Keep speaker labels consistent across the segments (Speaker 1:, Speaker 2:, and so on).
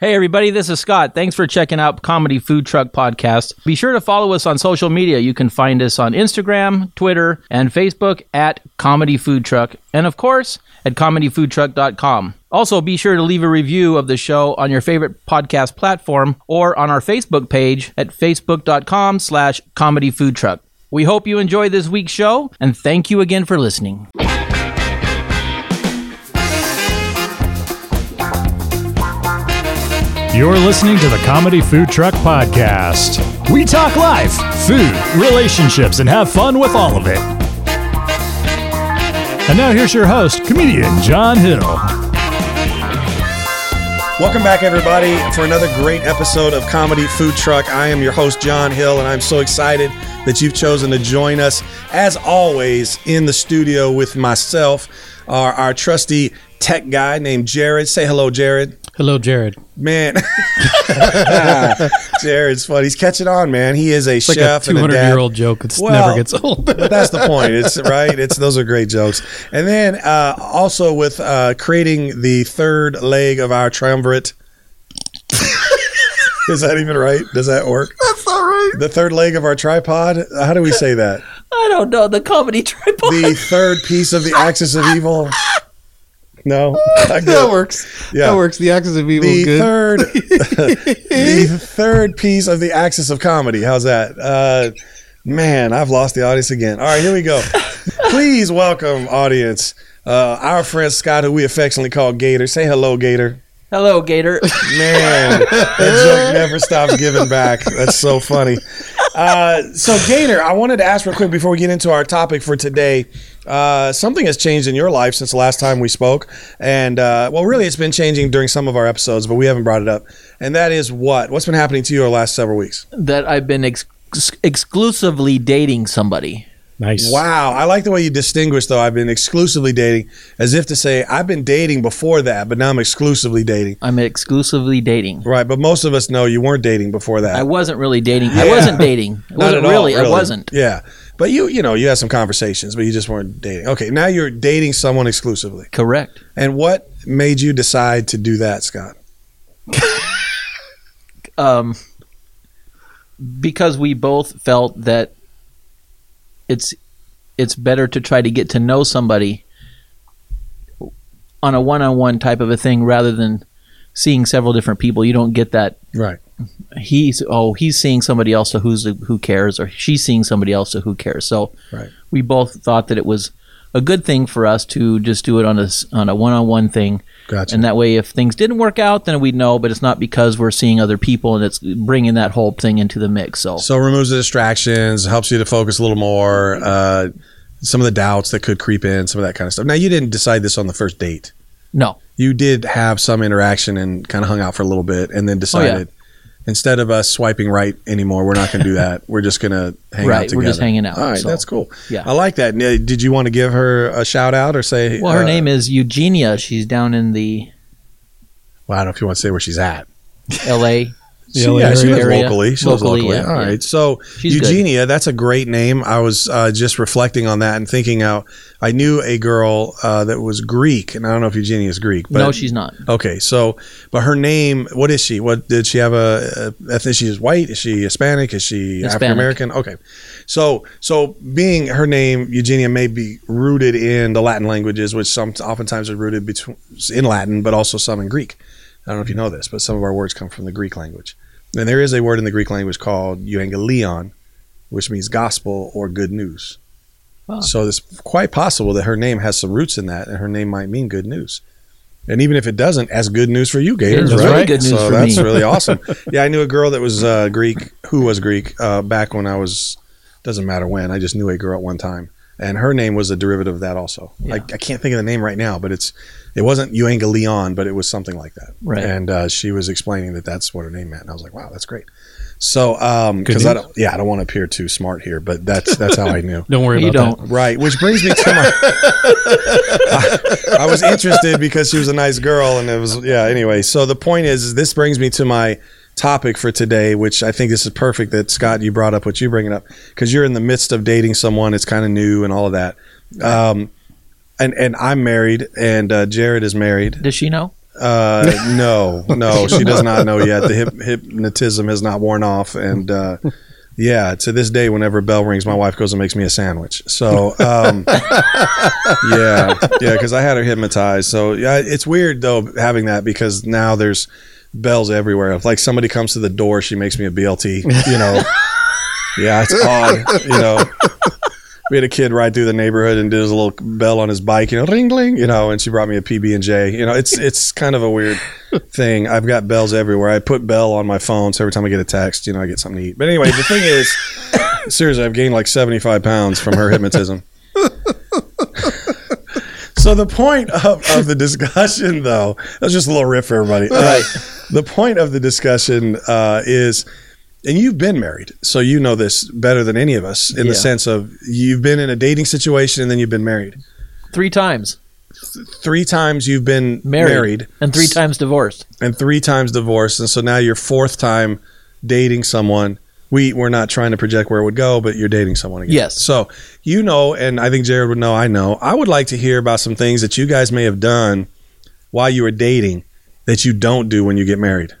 Speaker 1: Hey, everybody, this is Scott. Thanks for checking out Comedy Food Truck Podcast. Be sure to follow us on social media. You can find us on Instagram, Twitter, and Facebook at Comedy Food Truck, and of course, at comedyfoodtruck.com. Also, be sure to leave a review of the show on your favorite podcast platform or on our Facebook page at facebook.com slash comedy food truck. We hope you enjoy this week's show, and thank you again for listening.
Speaker 2: You're listening to the Comedy Food Truck Podcast. We talk life, food, relationships, and have fun with all of it. And now here's your host, comedian John Hill.
Speaker 3: Welcome back, everybody, for another great episode of Comedy Food Truck. I am your host, John Hill, and I'm so excited that you've chosen to join us, as always, in the studio with myself, our, our trusty tech guy named Jared. Say hello, Jared.
Speaker 4: Hello, Jared.
Speaker 3: Man, Jared's funny. He's catching on, man. He is a
Speaker 4: It's
Speaker 3: chef
Speaker 4: a
Speaker 3: and a
Speaker 4: 200 year old joke. It
Speaker 3: Well,
Speaker 4: never gets old.
Speaker 3: But that's the point. It's right. It's those are great jokes. And then uh, also with uh, creating the third leg of our triumvirate. Is that even right? Does that work? That's not right. The third leg of our tripod. How do we say that?
Speaker 1: I don't know, the comedy tripod.
Speaker 3: The third piece of the axis of evil. No,
Speaker 4: that works.
Speaker 3: Yeah.
Speaker 4: That works. The axis of evil
Speaker 3: the
Speaker 4: is good.
Speaker 3: third the third piece of the axis of comedy how's that uh man i've lost the audience again all right here we go please welcome audience uh our friend scott who we affectionately call gator say hello gator
Speaker 1: Hello, Gator.
Speaker 3: man that joke never stops giving back that's so funny uh so gator i wanted to ask real quick before we get into our topic for today uh, something has changed in your life since the last time we spoke, and uh, well, really, it's been changing during some of our episodes, but we haven't brought it up. And that is what? What's been happening to you over the last several weeks?
Speaker 1: that I've been ex- exclusively dating somebody.
Speaker 4: Nice.
Speaker 3: Wow, I like the way you distinguish though. I've been exclusively dating, as if to say I've been dating before that, but now I'm exclusively dating.
Speaker 1: I'm exclusively dating.
Speaker 3: Right, but most of us know you weren't dating before that.
Speaker 1: I wasn't really dating. I wasn't dating. I
Speaker 3: Not
Speaker 1: wasn't
Speaker 3: at all,
Speaker 1: really. I wasn't.
Speaker 3: Yeah, but you, you know, you had some conversations, but you just weren't dating. Okay, now you're dating someone exclusively.
Speaker 1: Correct.
Speaker 3: And what made you decide to do that, Scott?
Speaker 1: Um, because we both felt that it's it's better to try to get to know somebody on a one-on-one type of a thing rather than seeing several different people. You don't get that
Speaker 3: Right.
Speaker 1: He's oh he's seeing somebody else so who's who cares or she's seeing somebody else so who cares so
Speaker 3: Right.
Speaker 1: we both thought that it was a good thing for us to just do it on a on a one-on-one thing
Speaker 3: Gotcha.
Speaker 1: and that way if things didn't work out then we'd know but it's not because we're seeing other people and it's bringing that whole thing into the mix so
Speaker 3: So removes the distractions, helps you to focus a little more. Uh, some of the doubts that could creep in, some of that kind of stuff. Now you didn't decide this on the first date.
Speaker 1: no
Speaker 3: You did have some interaction and kind of hung out for a little bit, and then decided instead of us swiping right anymore, we're not going to do that. We're just going to hang out together.
Speaker 1: we're just hanging out,
Speaker 3: All right,
Speaker 1: so,
Speaker 3: that's cool.
Speaker 1: yeah.
Speaker 3: I like that. Now, Did you want to give her a shout out or say?
Speaker 1: well her
Speaker 3: uh,
Speaker 1: name is eugenia she's down in the
Speaker 3: Well, I don't know if you want to say where she's at.
Speaker 1: la
Speaker 3: She,
Speaker 4: LA
Speaker 3: yeah, she lives
Speaker 1: area.
Speaker 3: locally. She lives
Speaker 1: Locally,
Speaker 3: locally.
Speaker 1: yeah,
Speaker 3: All
Speaker 1: yeah.
Speaker 3: So
Speaker 1: She's good.
Speaker 3: Eugenia, that's a great name. I was uh, just reflecting on that and thinking out. I knew a girl uh, that was Greek, and I don't know if Eugenia is Greek. But
Speaker 1: no she's not
Speaker 3: Okay, so but her name, what is she? What did she have a, a ethnicity? Is white? Is she Hispanic? Is she African American? Okay, so so being her name Eugenia may be rooted in the Latin languages, which some oftentimes are rooted between in Latin, but also some in Greek. I don't know if you know this, but some of our words come from the Greek language, and there is a word in the Greek language called euangelion, which means gospel or good news.
Speaker 1: Wow.
Speaker 3: So it's quite possible that her name has some roots in that, and her name might mean good news. And even if it doesn't, as good news for you, Gators, right?
Speaker 1: good news
Speaker 3: so
Speaker 1: for
Speaker 3: that's
Speaker 1: me.
Speaker 3: really awesome. Yeah, I knew a girl that was uh, Greek, who was Greek uh, back when I was. Doesn't matter when. I just knew a girl at one time, and her name was a derivative of that also. I, I can't think of the name right now, but it's it wasn't Euangelion, but it was something like that.
Speaker 1: Right.
Speaker 3: And uh, she was explaining that that's what her name meant, and I was like, wow, that's great. So,
Speaker 4: Good
Speaker 3: because I don't, yeah, I don't want to appear too smart here, but that's that's how I knew.
Speaker 4: Don't worry
Speaker 1: you
Speaker 4: about
Speaker 1: don't
Speaker 3: Right, which brings me to my. I, I was interested because she was a nice girl, and it was yeah. Anyway, so the point is, is this brings me to my topic for today, which I think this is perfect that Scott you brought up what you bring it up because you're in the midst of dating someone. It's kind of new and all of that. Um, and and I'm married, and uh, Jared is married.
Speaker 1: does she know
Speaker 3: Uh, no, no, she does not know yet. The hip, hypnotism has not worn off, and uh, yeah, to this day, whenever a bell rings, my wife goes and makes me a sandwich. So, um, yeah, yeah, because I had her hypnotized. So, yeah, it's weird though having that because now there's bells everywhere. If like somebody comes to the door, she makes me a BLT. You know, yeah, it's odd. You know, we had a kid ride through the neighborhood and did his little bell on his bike, you know, ring ring, you know, and she brought me a PB and J. You know, it's it's kind of a weird thing. I've got bells everywhere. I put bell on my phone, so every time I get a text, you know, I get something to eat. But anyway, the thing is, seriously, I've gained like seventy five pounds from her hypnotism. So the point of, of the discussion, though, that's just a little riff for everybody. Uh, the point of the discussion uh, is, and you've been married, so you know this better than any of us in
Speaker 1: Yeah.
Speaker 3: the sense of you've been in a dating situation and then you've been married.
Speaker 1: Three times
Speaker 3: Three times you've been
Speaker 1: married,
Speaker 3: married,
Speaker 1: and three times divorced.
Speaker 3: and three times divorced, and so now your fourth time dating someone. We we're not trying to project where it would go, but you're dating someone again.
Speaker 1: Yes.
Speaker 3: So you know, and I think Jared would know. I know. I would like to hear about some things that you guys may have done while you were dating that you don't do when you get married.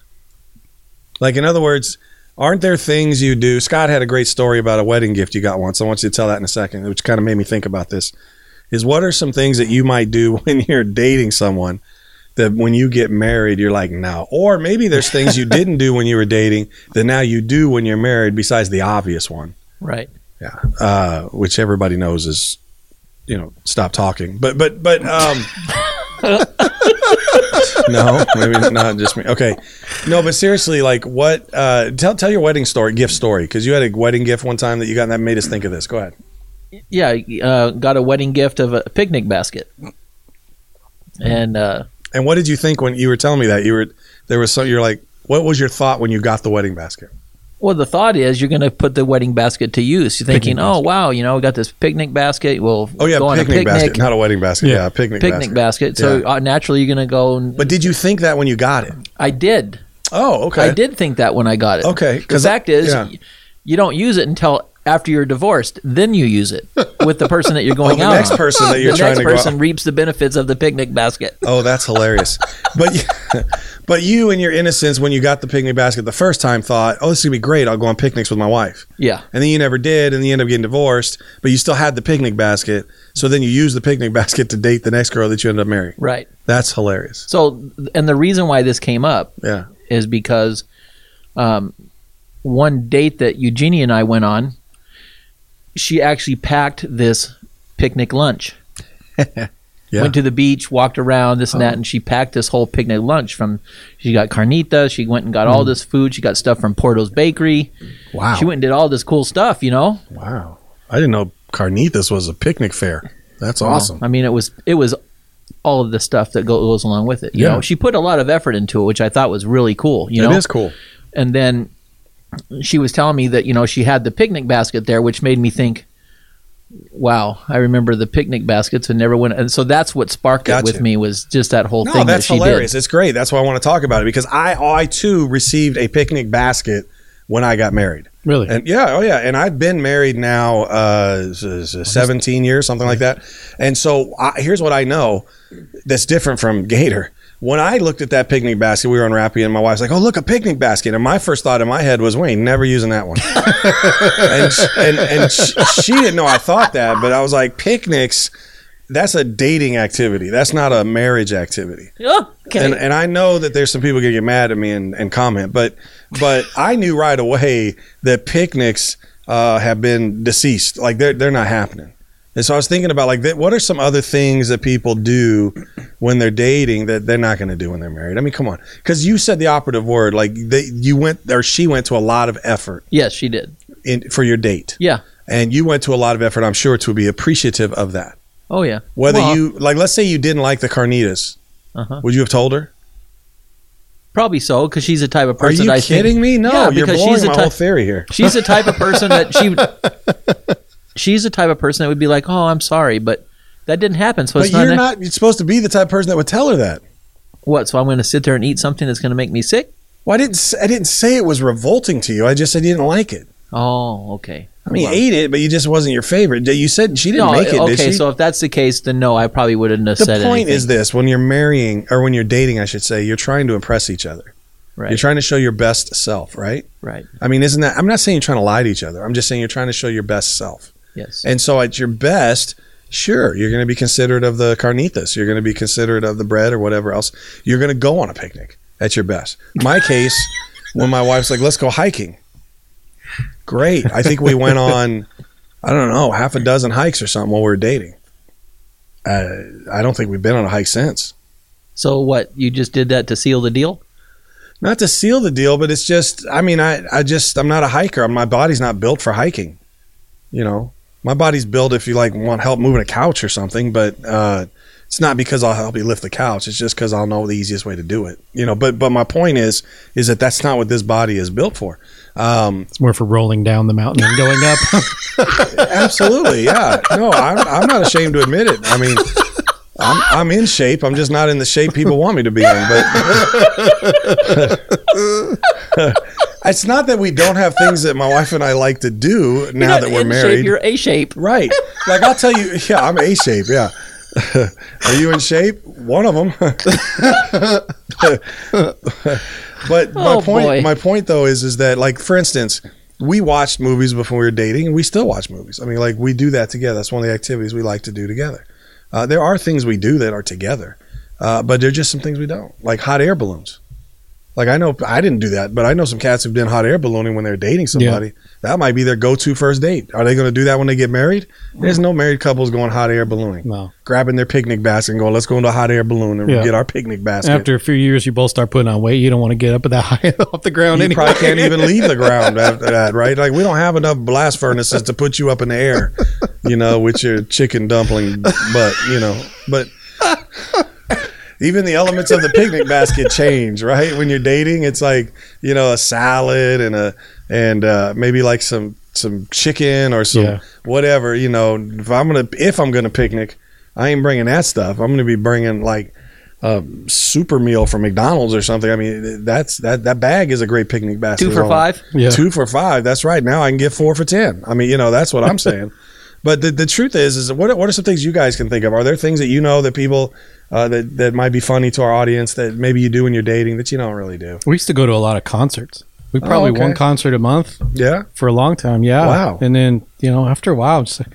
Speaker 3: Like in other words, aren't there things you do? Scott had a great story about a wedding gift you got once. I want you to tell that in a second, which kind of made me think about this. Is what are some things that you might do when you're dating someone that when you get married you're like no. Or maybe there's things you didn't do when you were dating that now you do when you're married besides the obvious one.
Speaker 1: Right.
Speaker 3: yeah. Uh, which everybody knows is you know stop talking. But but but um no maybe not just me. Okay. No but seriously like what uh tell tell your wedding story gift story because you had a wedding gift one time that you got and that made us think of this. Go ahead.
Speaker 1: Yeah, uh, got a wedding gift of a picnic basket, and uh,
Speaker 3: and what did you think when you were telling me that you were there was so you're like what was your thought when you got the wedding basket
Speaker 1: well, the thought is you're going to put the wedding basket to use. You're thinking, oh wow, you know, we got this picnic basket. We'll
Speaker 3: Oh yeah,
Speaker 1: go on
Speaker 3: picnic,
Speaker 1: a picnic,
Speaker 3: basket, not a wedding basket. Yeah,
Speaker 4: Yeah.
Speaker 3: picnic,
Speaker 1: picnic
Speaker 3: basket.
Speaker 1: basket. So
Speaker 3: Yeah.
Speaker 1: uh, naturally, you're going to go. And,
Speaker 3: But did you think that when you got it?
Speaker 1: I did.
Speaker 3: Oh, okay.
Speaker 1: I did think that when I got it.
Speaker 3: Okay,
Speaker 1: The
Speaker 3: 'cause-
Speaker 1: fact is,
Speaker 3: yeah.
Speaker 1: you don't use it until after you're divorced. Then you use it with the person that you're going
Speaker 3: Oh, the
Speaker 1: out.
Speaker 3: next
Speaker 1: on.
Speaker 3: person that you're
Speaker 1: the
Speaker 3: trying
Speaker 1: next
Speaker 3: to go out.
Speaker 1: The next person
Speaker 3: out-
Speaker 1: reaps the benefits of the picnic basket.
Speaker 3: Oh, that's hilarious. but but you in your innocence when you got the picnic basket the first time thought, "Oh, this is going to be great. I'll go on picnics with my wife."
Speaker 1: Yeah.
Speaker 3: And then you never did and you end up getting divorced, but you still had the picnic basket. So then you use the picnic basket to date the next girl that you ended up marrying.
Speaker 1: Right.
Speaker 3: That's hilarious.
Speaker 1: So, and the reason why this came up
Speaker 3: Yeah.
Speaker 1: is because um, one date that Eugenie and I went on, she actually packed this picnic lunch.
Speaker 3: Yeah.
Speaker 1: Went to the beach, walked around, this and that, oh. and she packed this whole picnic lunch from. She got carnitas. She went and got all mm. this food. She got stuff from Porto's Bakery.
Speaker 3: Wow.
Speaker 1: She went and did all this cool stuff. You know,
Speaker 3: wow. I didn't know Carnitas was a picnic fair. That's awesome.
Speaker 1: I mean, it was it was all of the stuff that goes along with it. You
Speaker 3: Yeah.
Speaker 1: know, she put a lot of effort into it, which I thought was really cool. You know,
Speaker 3: it is cool.
Speaker 1: and then she was telling me that you know she had the picnic basket there which made me think wow i remember the picnic baskets and never went and so that's what sparked
Speaker 3: Gotcha.
Speaker 1: it with me was just that whole
Speaker 3: No,
Speaker 1: thing
Speaker 3: that's
Speaker 1: that she
Speaker 3: hilarious. It's great. That's why I want to talk about it because I, I too received a picnic basket when I got married.
Speaker 4: Really?
Speaker 3: And yeah, oh yeah, and I've been married now uh, s- s- seventeen years, something like that. And so I, here's what I know that's different from Gator. When I looked at that picnic basket, we were unwrapping, and my wife's like, "Oh, look, a picnic basket." And my first thought in my head was, "Wayne, never using that one." and sh- and and sh- she didn't know I thought that, but I was like, "Picnics." That's a dating activity. That's not a marriage activity.
Speaker 1: oh, okay
Speaker 3: And, and I know that there's some people gonna get mad at me and, and comment, but but I knew right away that picnics uh, have been deceased. Like they're they're not happening. And so I was thinking about like what are some other things that people do when they're dating that they're not going to do when they're married? I mean, come on, because you said the operative word. Like they, you went or she went to a lot of effort
Speaker 1: yes she did
Speaker 3: in for your date,
Speaker 1: yeah
Speaker 3: and you went to a lot of effort. I'm sure to be appreciative of that.
Speaker 1: oh yeah
Speaker 3: Whether
Speaker 1: Well,
Speaker 3: you like, let's say you didn't like the carnitas,
Speaker 1: uh-huh.
Speaker 3: would you have told her?
Speaker 1: probably so because she's the type of person.
Speaker 3: Are you
Speaker 1: I
Speaker 3: kidding
Speaker 1: think,
Speaker 3: me? No,
Speaker 1: Yeah,
Speaker 3: you're
Speaker 1: because
Speaker 3: blowing
Speaker 1: she's the
Speaker 3: my
Speaker 1: type-
Speaker 3: whole theory here.
Speaker 1: she's the type of person that she she's the type of person that would be like oh i'm sorry but that didn't happen so
Speaker 3: But you're
Speaker 1: an-
Speaker 3: not you're supposed to be the type of person that would tell her that.
Speaker 1: what so i'm going to sit there and eat something that's going to make me sick
Speaker 3: Well, I didn't. I didn't say it was revolting to you. I just said you didn't like it.
Speaker 1: oh okay
Speaker 3: I mean, you ate it, but you just wasn't your favorite. You said she didn't
Speaker 1: No,
Speaker 3: make it,
Speaker 1: okay.
Speaker 3: did she?
Speaker 1: So if that's the case, then no, I probably wouldn't have
Speaker 3: the
Speaker 1: said The
Speaker 3: point
Speaker 1: anything.
Speaker 3: is this: when you're marrying or when you're dating, I should say, you're trying to impress each other.
Speaker 1: right,
Speaker 3: You're trying to show your best self, right?
Speaker 1: right,
Speaker 3: I mean, isn't that? I'm not saying you're trying to lie to each other. I'm just saying you're trying to show your best self.
Speaker 1: Yes,
Speaker 3: And so at your best, sure, you're going to be considerate of the carnitas. You're going to be considerate of the bread or whatever else. You're going to go on a picnic at your best. My case, when my wife's like, let's go hiking. Great. I think we went on, I don't know, half a dozen hikes or something while we were dating. Uh, I don't think we've been on a hike since.
Speaker 1: So what? You just did that to seal the deal?
Speaker 3: Not to seal the deal, but it's just, I mean, I, I just, I'm not a hiker. My body's not built for hiking. You know, my body's built if you like want help moving a couch or something, but uh, it's not because I'll help you lift the couch. It's just because I'll know the easiest way to do it. You know, but but my point is is that that's not what this body is built for. Um,
Speaker 4: It's more for rolling down the mountain and going up.
Speaker 3: absolutely, yeah. No, I'm I'm not ashamed to admit it. I mean. I'm, I'm in shape. I'm just not in the shape people want me to be in. But it's not that we don't have things that my wife and I like to do now that we're married.
Speaker 1: Shape, you're a shape.
Speaker 3: Right. Like I'll tell you, yeah, I'm A shape. Yeah. Are you in shape? One of them. but my
Speaker 1: Oh,
Speaker 3: point,
Speaker 1: boy.
Speaker 3: my point though is, is that like for instance, we watched movies before we were dating, and we still watch movies. I mean, like we do that together. That's one of the activities we like to do together. Uh, there are things we do that are together, uh, but there are just some things we don't, like hot air balloons. Like I know I didn't do that, but I know some cats who've done hot air ballooning when they're dating somebody. That might be their go-to first date. Are they going to do that when they get married? There's no married couples going hot air ballooning,
Speaker 4: no.
Speaker 3: grabbing their picnic basket and going, "Let's go into a hot air balloon and
Speaker 4: Yeah.
Speaker 3: get our picnic basket."
Speaker 4: After a few years, you both start putting on weight. You don't want to get up at that high off the ground
Speaker 3: you
Speaker 4: anyway.
Speaker 3: probably can't even leave the ground after that, right? Like we don't have enough blast furnaces to put you up in the air, you know, with your chicken dumpling butt, you know. But even the elements of the picnic basket change, right? When you're dating, it's like you know a salad and a and uh, maybe like some some chicken or some
Speaker 4: Yeah.
Speaker 3: whatever. You know, if I'm gonna if I'm gonna picnic, I ain't bringing that stuff. I'm gonna be bringing like a super meal from McDonald's or something. I mean, that's that that bag is a great picnic basket.
Speaker 1: Two for five.
Speaker 4: Yeah.
Speaker 3: Two for five. That's right. Now I can get four for ten. I mean, you know, that's what I'm saying. but the, the truth is, is what are, what are some things you guys can think of? Are there things that you know that people uh, that that might be funny to our audience that maybe you do when you're dating that you don't really do?
Speaker 4: We used to go to a lot of concerts. We probably
Speaker 3: Oh, okay.
Speaker 4: one concert a month
Speaker 3: Yeah.
Speaker 4: for a long time. Yeah.
Speaker 3: Wow.
Speaker 4: And then you know, after a while, I'm, just like,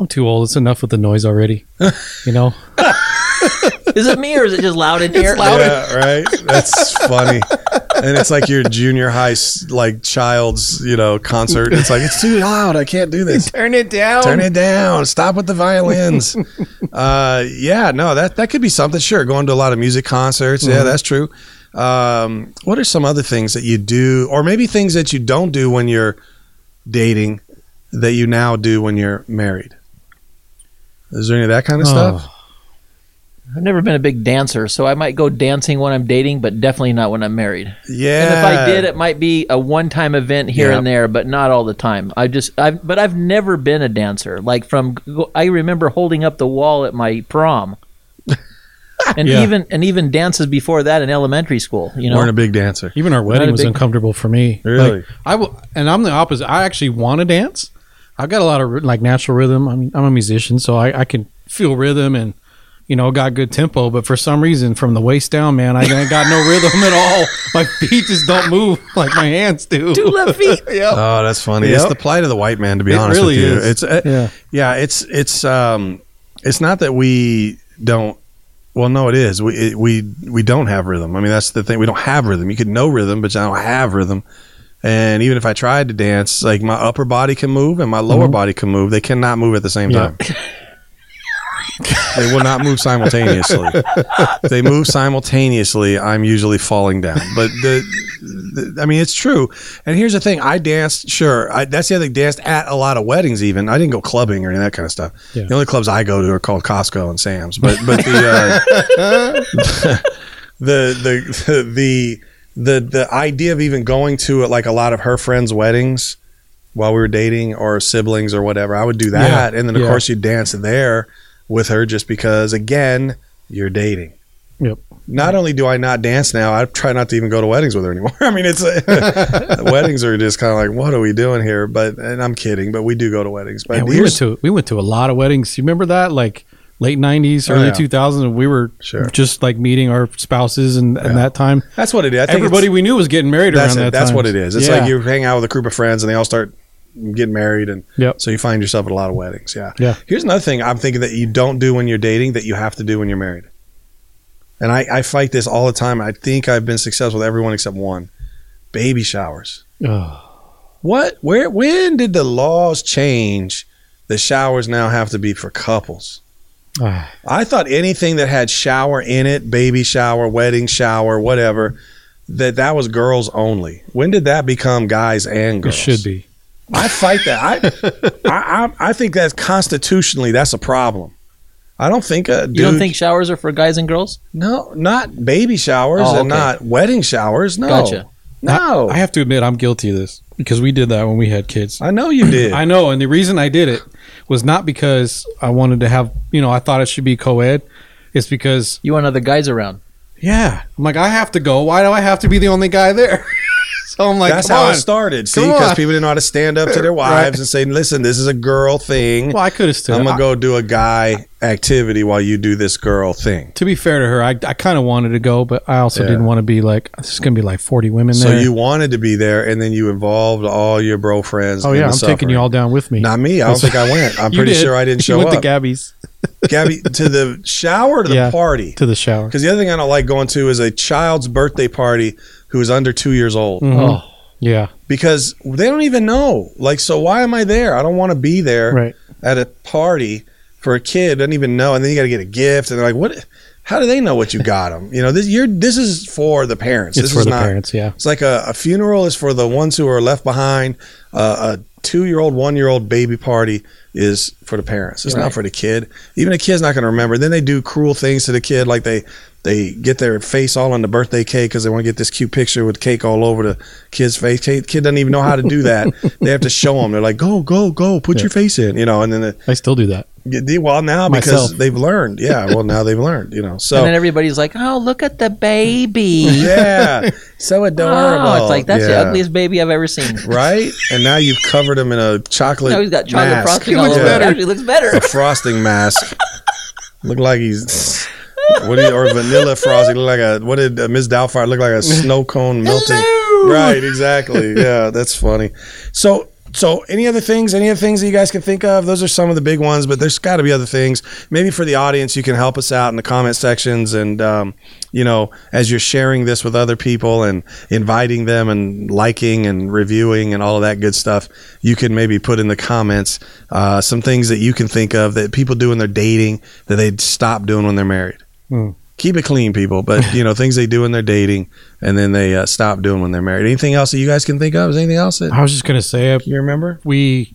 Speaker 4: I'm too old. It's enough with the noise already. you know.
Speaker 1: Is it me or is it just loud in here?
Speaker 3: Yeah, right. That's funny. And it's like your junior high like child's you know concert. It's like it's too loud. I can't do this.
Speaker 4: Turn it down.
Speaker 3: Turn it down. Stop with the violins. uh, yeah, no, that that could be something. Sure, going to a lot of music concerts. Yeah, that's true. Um, what are some other things that you do, or maybe things that you don't do when you're dating that you now do when you're married? Is there any of that kind of stuff?
Speaker 1: I've never been a big dancer, so I might go dancing when I'm dating, but definitely not when I'm married.
Speaker 3: Yeah.
Speaker 1: And if I did, it might be a one-time event here
Speaker 3: Yeah.
Speaker 1: and there, but not all the time. I just, I, but I've never been a dancer. Like from, I remember holding up the wall at my prom, and
Speaker 4: Yeah.
Speaker 1: even and even dances before that in elementary school. You know,
Speaker 3: weren't a big dancer.
Speaker 4: Even our wedding was
Speaker 1: big-
Speaker 4: uncomfortable for me.
Speaker 3: Really?
Speaker 4: Like, I w- and I'm the opposite. I actually want to dance. I've got a lot of like natural rhythm. I mean, I'm a musician, so I, I can feel rhythm and you know got good tempo. But for some reason, from the waist down, man, I ain't got no rhythm at all. My feet just don't move like my hands do.
Speaker 1: two left feet.
Speaker 4: yeah.
Speaker 3: Oh, that's funny. It's the plight of the white man, to be
Speaker 4: It
Speaker 3: honest
Speaker 4: really
Speaker 3: with you.
Speaker 4: is.
Speaker 3: It's uh,
Speaker 4: Yeah.
Speaker 3: yeah, it's it's um, it's not that we don't. Well, no, it is. We it, we we don't have rhythm. I mean, that's the thing. We don't have rhythm. You could know rhythm, but I don't have rhythm. And even if I tried to dance, like my upper body can move and my lower body can move. They cannot move at the same
Speaker 4: Yeah.
Speaker 3: time. They will not move simultaneously. if they move simultaneously, I'm usually falling down. But the, the I mean, it's true. And here's the thing: I danced. Sure, I, that's the other thing. Danced at a lot of weddings. Even I didn't go clubbing or any of that kind of stuff.
Speaker 4: Yeah.
Speaker 3: The only clubs I go to are called Costco and Sam's. But but the uh, the the the the the idea of even going to it like a lot of her friends' weddings while we were dating or siblings or whatever, I would do that. And then of
Speaker 4: yeah.
Speaker 3: course you dance there with her just because again you're dating.
Speaker 4: Yep.
Speaker 3: not only do I not dance now, I try not to even go to weddings with her anymore. I mean, it's weddings are just kind of like, what are we doing here? But and I'm kidding, but we do go to weddings. But
Speaker 4: we went to we went to a lot of weddings. You remember that? Like late nineties,
Speaker 3: Oh,
Speaker 4: early
Speaker 3: yeah.
Speaker 4: two thousands, and we were
Speaker 3: Sure.
Speaker 4: just like meeting our spouses and, and that time.
Speaker 3: that's what it is.
Speaker 4: Everybody we knew was getting married
Speaker 3: that's
Speaker 4: around
Speaker 3: it.
Speaker 4: that
Speaker 3: That's
Speaker 4: time.
Speaker 3: what it is. It's
Speaker 4: Yeah.
Speaker 3: like you hang out with a group of friends and they all start getting married, and
Speaker 4: Yep.
Speaker 3: so you find yourself at a lot of weddings. Yeah.
Speaker 4: Yeah.
Speaker 3: Here's another thing I'm thinking that you don't do when you're dating that you have to do when you're married. And I, I fight this all the time. I think I've been successful with everyone except one. Baby showers.
Speaker 4: Ugh.
Speaker 3: What? Where? When did the laws change? The showers now have to be for couples.
Speaker 4: Ah,
Speaker 3: I thought anything that had shower in it, baby shower, wedding shower, whatever, that that was girls only. When did that become guys and
Speaker 4: it
Speaker 3: girls?
Speaker 4: should be.
Speaker 3: I fight that. I, I, I, I think that constitutionally that's a problem. I don't think a dude.
Speaker 1: You don't think showers are for guys and girls?
Speaker 3: no, not baby showers
Speaker 1: Oh,
Speaker 3: and not wedding showers. No,
Speaker 1: Gotcha.
Speaker 3: no.
Speaker 4: I have to admit, I'm guilty of this because we did that when we had kids.
Speaker 3: I know you did.
Speaker 4: I know, and the reason I did it was not because I wanted to have, you know, I thought it should be co-ed. It's because,
Speaker 1: You want other guys around?
Speaker 4: yeah, I'm like, I have to go. Why do I have to be the only guy there? so I'm like,
Speaker 3: That's how
Speaker 4: on.
Speaker 3: it started. See, because people didn't know how to stand up to their wives
Speaker 4: Right.
Speaker 3: and say, "Listen, this is a girl thing.
Speaker 4: Well, I could have still.
Speaker 3: I'm gonna
Speaker 4: I-
Speaker 3: go do a guy activity while you do this girl thing."
Speaker 4: to be fair to her, I, I kind of wanted to go, but I also
Speaker 3: Yeah.
Speaker 4: didn't want to be like, there's going to be like 40 women
Speaker 3: So you wanted to be there, and then you involved all your bro friends.
Speaker 4: oh, yeah, I'm taking you all down with me.
Speaker 3: Not me. I don't think I went. I'm pretty
Speaker 4: did.
Speaker 3: sure I didn't
Speaker 4: You
Speaker 3: show
Speaker 4: went
Speaker 3: up.
Speaker 4: to Gabby's
Speaker 3: Gabby, to the shower or to the
Speaker 4: Yeah.
Speaker 3: party?
Speaker 4: to the shower.
Speaker 3: Because the other thing I don't like going to is a child's birthday party who is under two years old.
Speaker 4: Mhm.
Speaker 1: Oh,
Speaker 4: Yeah,
Speaker 3: Because they don't even know. Like, so why am I there? I don't want to be there
Speaker 4: right.
Speaker 3: at a party for a kid doesn't even know, and then you got to get a gift, and they're like, "What? How do they know what you got them?" You know, this you're this is for the parents.
Speaker 4: It's
Speaker 3: this
Speaker 4: for
Speaker 3: is
Speaker 4: the
Speaker 3: not,
Speaker 4: parents, yeah.
Speaker 3: It's like a, a funeral is for the ones who are left behind. Uh, a two year old, one year old baby party is for the parents. It's not for the kid. Even a kid's not going to remember. Then they do cruel things to the kid, like they they get their face all on the birthday cake because they want to get this cute picture with cake all over the kid's face. Kid, kid doesn't even know how to do that. they have to show them. They're like, go, go, go, put your face in, you know. And then the,
Speaker 4: I still do that.
Speaker 3: Well, now because
Speaker 4: Myself.
Speaker 3: they've learned. Yeah, well, now they've learned. You know, so
Speaker 1: and then everybody's like, "Oh, look at the baby!
Speaker 3: yeah, so adorable.
Speaker 1: Oh, it's like that's the ugliest baby I've ever seen."
Speaker 3: right? And now you've covered him in a chocolate.
Speaker 1: Now he's got chocolate
Speaker 3: mask.
Speaker 1: frosting
Speaker 4: It
Speaker 1: all
Speaker 4: looks
Speaker 1: over.
Speaker 4: better.
Speaker 1: It actually looks better.
Speaker 3: a frosting mask. Look like he's what you, or vanilla frosting. Look like a what did uh, Miss Doubtfire look like a snow cone melting? Right, exactly. Yeah, that's funny. So. So, any other things? Any other things that you guys can think of? Those are some of the big ones, but there's got to be other things. Maybe for the audience, you can help us out in the comment sections, and um, you know, as you're sharing this with other people and inviting them and liking and reviewing and all of that good stuff, you can maybe put in the comments uh, some things that you can think of that people do when they're dating that they'd stop doing when they're married.
Speaker 4: Hmm.
Speaker 3: Keep it clean, people. But you know, things they do when they're dating and then they uh, stop doing when they're married. Anything else that you guys can think of? Is anything else that
Speaker 4: I was just going to say, uh,
Speaker 3: you remember?
Speaker 4: we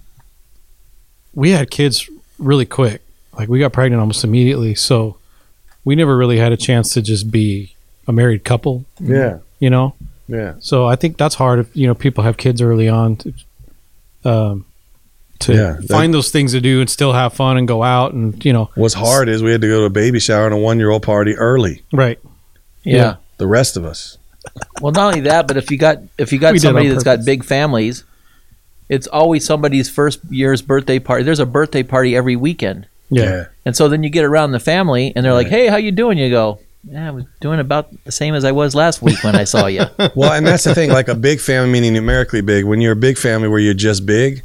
Speaker 4: we had kids really quick. Like we got pregnant almost immediately, so we never really had a chance to just be a married couple.
Speaker 3: Yeah,
Speaker 4: You know,
Speaker 3: yeah.
Speaker 4: so I think that's hard if you know people have kids early on to um to
Speaker 3: Yeah, that-
Speaker 4: find those things to do and still have fun and go out and you know
Speaker 3: What's hard is we had to go to a baby shower and a one year old party early.
Speaker 4: right
Speaker 1: Yeah.
Speaker 3: The rest of us.
Speaker 1: Well, not only that, but if you got if you got
Speaker 4: We
Speaker 1: somebody that's got big families, it's always somebody's first year's birthday party. There's a birthday party every weekend,
Speaker 4: yeah,
Speaker 1: and so then you get around the family, and they're like, "Hey, how you doing?" You go, "Yeah, I was doing about the same as I was last week when I saw you."
Speaker 3: Well, and that's the thing. Like a big family, meaning numerically big. When you're a big family where you're just big,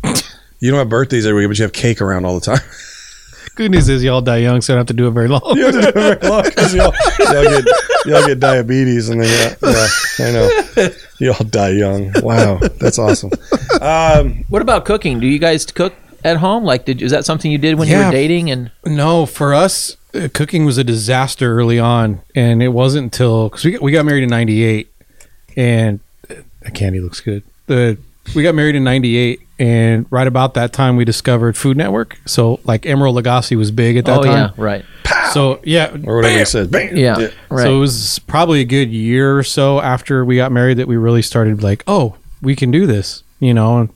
Speaker 3: you don't have birthdays every week, but you have cake around all the time.
Speaker 4: good news is y'all die young so I don't have to do it very long
Speaker 3: you have to do it very long 'cause y'all, y'all get y'all get diabetes and then yeah, yeah, I know you all die young. Wow, that's awesome. Um,
Speaker 1: what about cooking? Do you guys cook at home? Like, did is that something you did when you
Speaker 4: Yeah.
Speaker 1: were dating? And
Speaker 4: No, for us, uh, cooking was a disaster early on, and it wasn't until because we got, we got married in '98, and uh, that candy looks good. The we got married in '98, and right about that time we discovered Food Network. So like Emeril Lagasse was big at that
Speaker 1: oh
Speaker 4: time.
Speaker 1: yeah, right.
Speaker 4: So yeah,
Speaker 3: or whatever he said. Bam.
Speaker 1: Yeah, right.
Speaker 4: so it was probably a good year or so after we got married that we really started like, oh, we can do this, you know. And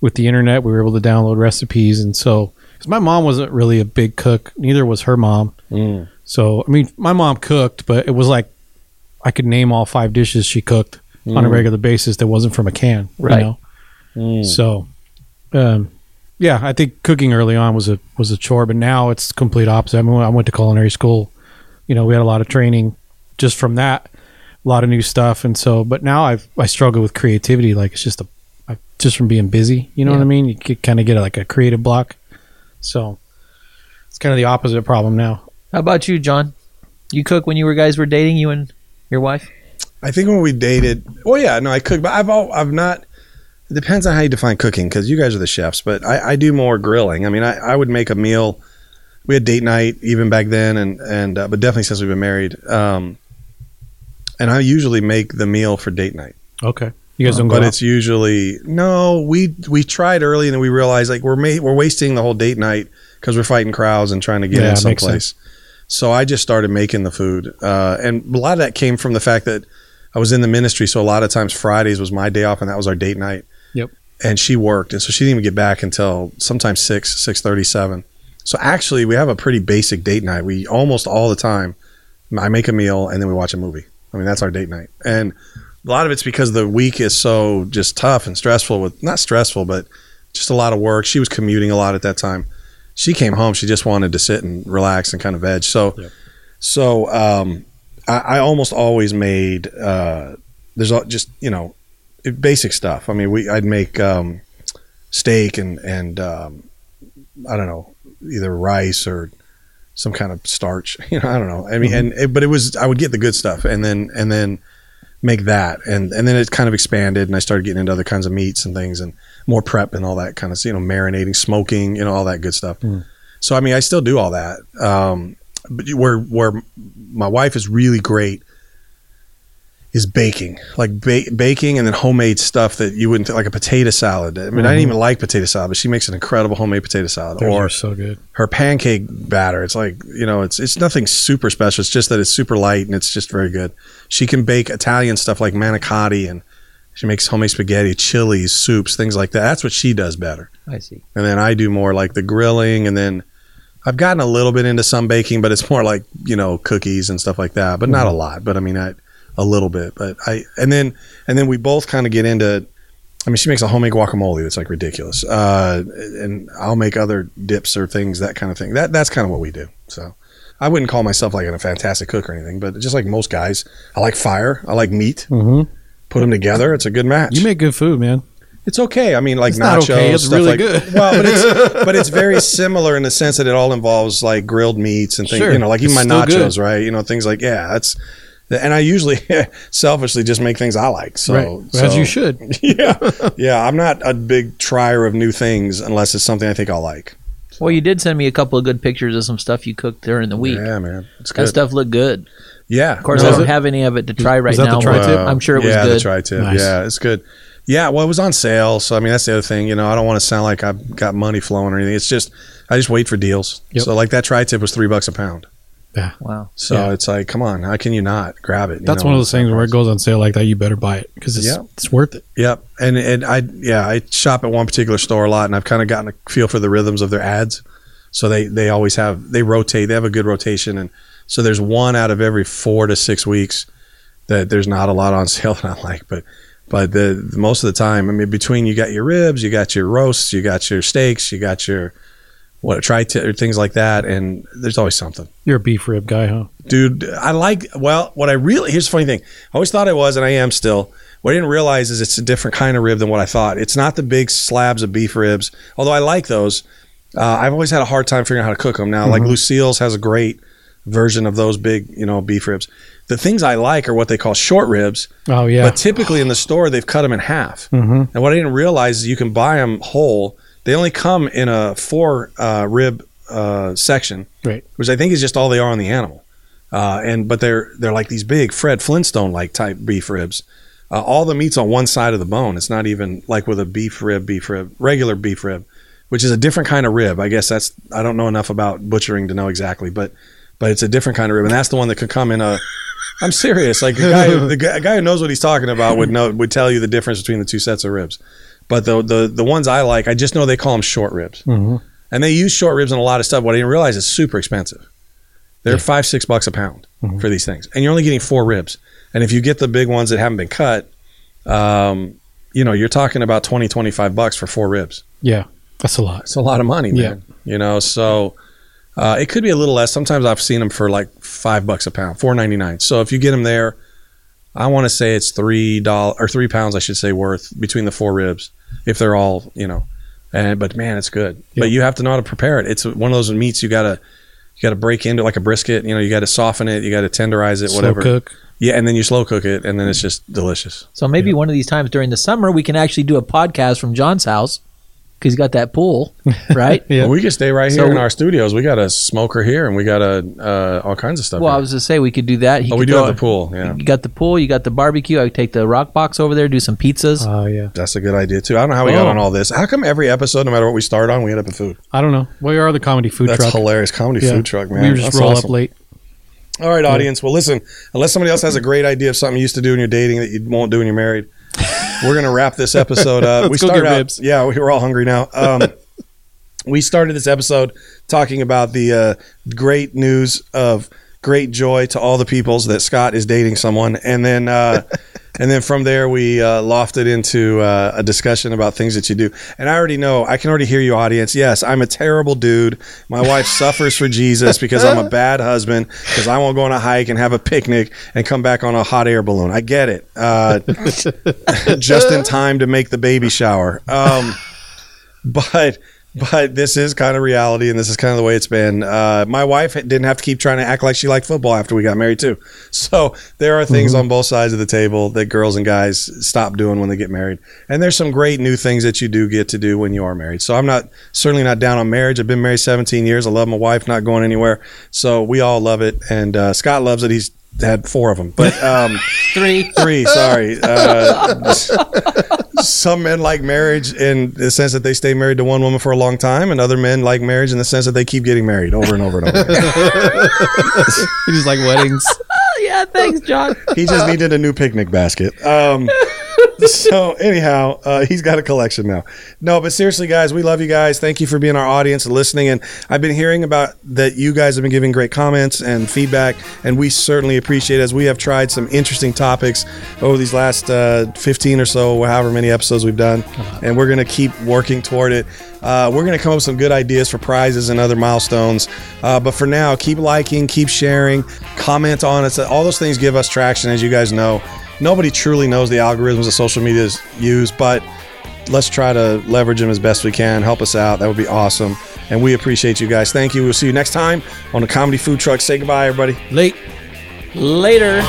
Speaker 4: with the internet, we were able to download recipes, and so because my mom wasn't really a big cook, neither was her mom.
Speaker 3: Mm.
Speaker 4: So I mean, my mom cooked, but it was like I could name all five dishes she cooked on a regular basis that wasn't from a can.
Speaker 1: Right.
Speaker 4: You know? So, um, yeah, I think cooking early on was a was a chore, but now it's complete opposite. I mean, I went to culinary school. You know, we had a lot of training just from that, a lot of new stuff, and so. But now I I struggle with creativity. Like it's just a I, just from being busy. You know what I mean? You kind of get like a creative block. So it's kind of the opposite problem now.
Speaker 1: How about you, John? You cook when you were guys were dating you and your wife?
Speaker 3: I think when we dated, well, yeah, no, I cook, but I've all, I've not. It depends on how you define cooking because you guys are the chefs, but I, I do more grilling. I mean, I, I would make a meal. We had date night even back then, and and uh, but definitely since we've been married. Um, and I usually make the meal for date night,
Speaker 4: Okay. You guys don't go
Speaker 3: but
Speaker 4: out?
Speaker 3: it's usually no. We we tried early, and then we realized like we're ma- we're wasting the whole date night because we're fighting crowds and trying to get
Speaker 4: Yeah,
Speaker 3: in someplace. So I just started making the food, uh, and a lot of that came from the fact that I was in the ministry. So a lot of times Fridays was my day off, and that was our date night. And she worked, and so she didn't even get back until sometimes six, six thirty, seven. So actually, we have a pretty basic date night. We almost all the time, I make a meal and then we watch a movie. I mean, that's our date night, and a lot of it's because the week is so just tough and stressful. With not stressful, but just a lot of work. She was commuting a lot at that time. She came home. She just wanted to sit and relax and kind of veg. So, so um, I, I almost always made. Uh, there's all- just you know basic stuff. I mean, we I'd make um, steak and and um, I don't know either rice or some kind of starch. You know, I don't know. I mean, and it, but it was I would get the good stuff and then and then make that and and then it kind of expanded and I started getting into other kinds of meats and things and more prep and all that kind of you know marinating, smoking, you know, all that good stuff.
Speaker 4: Mm.
Speaker 3: So I mean, I still do all that. Um, but where where my wife is really great is baking, like ba- baking and then homemade stuff that you wouldn't like a potato salad. I mean, I didn't mm-hmm. even like potato salad, but she makes an incredible homemade potato salad.
Speaker 4: Theirs
Speaker 3: or
Speaker 4: are so good.
Speaker 3: her pancake batter. It's like you know, it's it's nothing super special. It's just that it's super light and it's just very good. She can bake Italian stuff like manicotti and she makes homemade spaghetti, chilies, soups, things like that. That's what she does better.
Speaker 1: I see.
Speaker 3: And then I do more like the grilling and then I've gotten a little bit into some baking, but it's more like, you know, cookies and stuff like that, but not mm-hmm. a lot, but I mean, I, a little bit, but I, and then, and then we both kind of get into, I mean, she makes a homemade guacamole that's like ridiculous. Uh, and I'll make other dips or things, that kind of thing. That, that's kind of what we do. So I wouldn't call myself like a fantastic cook or anything, but just like most guys, I like fire. I like meat.
Speaker 4: Mm-hmm.
Speaker 3: Put them together. It's a good match.
Speaker 4: You make good food, man.
Speaker 3: It's okay. I mean, like
Speaker 4: It's
Speaker 3: nachos,
Speaker 4: okay, it's
Speaker 3: stuff
Speaker 4: really
Speaker 3: like,
Speaker 4: good.
Speaker 3: well, but it's but it's very similar in the sense that it all involves like grilled meats and things.
Speaker 4: Sure.
Speaker 3: You know, like even
Speaker 4: It's
Speaker 3: my nachos, right? You know, things like yeah, that's. And I usually selfishly just make things I like. So,
Speaker 4: right.
Speaker 3: so
Speaker 4: As you should.
Speaker 3: yeah, yeah. I'm not a big trier of new things unless it's something I think I'll like.
Speaker 1: Well, you did send me a couple of good pictures of some stuff you cooked during the week.
Speaker 3: Yeah, man, it's good.
Speaker 1: That stuff looked good.
Speaker 3: Yeah,
Speaker 1: Of course,
Speaker 3: No,
Speaker 1: I
Speaker 4: Was
Speaker 1: don't
Speaker 4: it-
Speaker 1: have any of it to try right
Speaker 4: that the
Speaker 1: now. but
Speaker 4: tri-tip?
Speaker 1: I'm sure it was
Speaker 3: yeah,
Speaker 1: good.
Speaker 3: the tri-tip.
Speaker 4: Nice.
Speaker 3: Yeah, it's good. Yeah, well, it was on sale, so I mean that's the other thing. You know, I don't want to sound like I've got money flowing or anything. It's just I just wait for deals.
Speaker 4: Yep.
Speaker 3: So like that tri-tip was three bucks a pound.
Speaker 1: Wow.
Speaker 3: So
Speaker 4: Yeah.
Speaker 3: it's like, come on, how can you not grab it? you
Speaker 4: That's
Speaker 3: know,
Speaker 4: one of those things where it goes on sale like that. You better buy it because it's
Speaker 3: Yeah.
Speaker 4: it's worth it.
Speaker 3: Yep, and and I yeah I shop at one particular store a lot, and I've kind of gotten a feel for the rhythms of their ads. So they they always have they rotate. They have a good rotation, and so there's one out of every four to six weeks that there's not a lot on sale that I like, but. But the, the most of the time, I mean, between you got your ribs, you got your roasts, you got your steaks, you got your what try to things like that, and there's always something
Speaker 4: You're a beef rib guy, huh?
Speaker 3: dude i like well what i really here's the funny thing i always thought i was and i am still what i didn't realize is it's a different kind of rib than what i thought it's not the big slabs of beef ribs although i like those uh, i've always had a hard time figuring out how to cook them now like lucille's has a great version of those big you know beef ribs the things i like are what they call short ribs
Speaker 4: Oh yeah.
Speaker 3: but typically in the store they've cut them in half
Speaker 4: mm-hmm.
Speaker 3: and what I didn't realize is you can buy them whole. They only come in a four uh, rib uh, section,
Speaker 4: Right.
Speaker 3: which I think is just all they are on the animal. Uh, and but they're they're like these big Fred Flintstone like type beef ribs. Uh, all the meat's on one side of the bone. It's not even like with a beef rib, beef rib, regular beef rib, which is a different kind of rib. I guess that's I don't know enough about butchering to know exactly, but but it's a different kind of rib, and that's the one that could come in a. I'm serious. Like a guy, the guy, a guy who knows what he's talking about would know would tell you the difference between the two sets of ribs. But the the the ones I like, I just know they call them short ribs,
Speaker 4: Mm-hmm.
Speaker 3: and they use short ribs in a lot of stuff. What I didn't realize is super expensive. They're five, six bucks a pound for these things. And you're only getting four ribs. And if you get the big ones that haven't been cut, um, you know, you're talking about 20, 25 bucks for four ribs.
Speaker 4: Yeah, that's a lot.
Speaker 3: It's a lot of money, man. You know, so uh, it could be a little less. Sometimes I've seen them for like five bucks a pound, four ninety nine. So if you get them there, I want to say it's three dollars or three pounds, I should say, worth between the four ribs if they're all, you know. And but man, it's good.
Speaker 4: Yeah.
Speaker 3: But you have to know how to prepare it. It's one of those meats you gotta you gotta break into like a brisket. You know, you got to soften it, you got to tenderize it,
Speaker 4: Slow
Speaker 3: whatever.
Speaker 4: cook.
Speaker 3: Yeah, and then you slow cook it, and then it's just delicious.
Speaker 5: So maybe one of these times during the summer we can actually do a podcast from John's house because he's got that pool, right?
Speaker 4: Yeah.
Speaker 3: Well, we can stay right here
Speaker 5: So-
Speaker 3: in our studios. We got a smoker here, and we got a uh, all kinds of stuff.
Speaker 5: well, I
Speaker 3: here.
Speaker 5: was to say we could do that. He
Speaker 3: oh, we
Speaker 5: could
Speaker 3: do
Speaker 5: go-
Speaker 3: have the pool. Yeah,
Speaker 5: You got the pool. You got the barbecue. I could take the rock box over there, do some pizzas.
Speaker 4: Oh yeah.
Speaker 3: that's a good idea too. I don't know how we got
Speaker 4: Oh.
Speaker 3: on all this. How come every episode, no matter what we start on, we end up in food?
Speaker 4: I don't know. We are the comedy food truck.
Speaker 3: That's
Speaker 4: truck.
Speaker 3: hilarious. Comedy
Speaker 4: Yeah.
Speaker 3: food truck, man.
Speaker 4: We just
Speaker 3: That's
Speaker 4: roll
Speaker 3: awesome.
Speaker 4: up late.
Speaker 3: All right, audience. Well, listen. Unless somebody else has a great idea of something you used to do when you're dating that you won't do when you're married, we're gonna wrap this episode up.
Speaker 4: Let's
Speaker 3: we
Speaker 4: go
Speaker 3: started
Speaker 4: get
Speaker 3: out. Yeah, we were all hungry now. Um, we started this episode talking about the uh, great news of great joy to all the peoples that Scott is dating someone, and then uh, and then from there we uh, lofted into uh, a discussion about things that you do. And I already know, I can already hear you, audience. Yes, I'm a terrible dude. My wife suffers for Jesus because I'm a bad husband because I won't go on a hike and have a picnic and come back on a hot air balloon. I get it. Uh, just in time to make the baby shower. Um, but but this is kind of reality, and this is kind of the way it's been. Uh, my wife didn't have to keep trying to act like she liked football after we got married too. So there are things on both sides of the table that girls and guys stop doing when they get married, and there's some great new things that you do get to do when you are married. So I'm not certainly not down on marriage. I've been married 17 years. I love my wife, not going anywhere. So we all love it, and uh, Scott loves it. He's had four of them, but. Um,
Speaker 5: Three.
Speaker 3: Three, sorry. Uh, some men like marriage in the sense that they stay married to one woman for a long time, and other men like marriage in the sense that they keep getting married over and over and over. again.
Speaker 4: You just like weddings.
Speaker 5: yeah, thanks, John.
Speaker 3: he just needed a new picnic basket. Um, so anyhow, uh, he's got a collection now. No, but seriously, guys, we love you guys. Thank you for being our audience and listening. And I've been hearing about that you guys have been giving great comments and feedback, and we certainly appreciate it as we have tried some interesting topics over these last uh, 15 or so, however many episodes we've done, and we're going to keep working toward it. Uh, we're going to come up with some good ideas for prizes and other milestones. Uh, but for now, keep liking, keep sharing, comment on us. All those things give us traction, as you guys know. Nobody truly knows the algorithms that social media use, but let's try to leverage them as best we can. Help us out. That would be awesome. And we appreciate you guys. Thank you. We'll see you next time on the Comedy Food Truck. Say goodbye, everybody.
Speaker 4: Late.
Speaker 5: Later.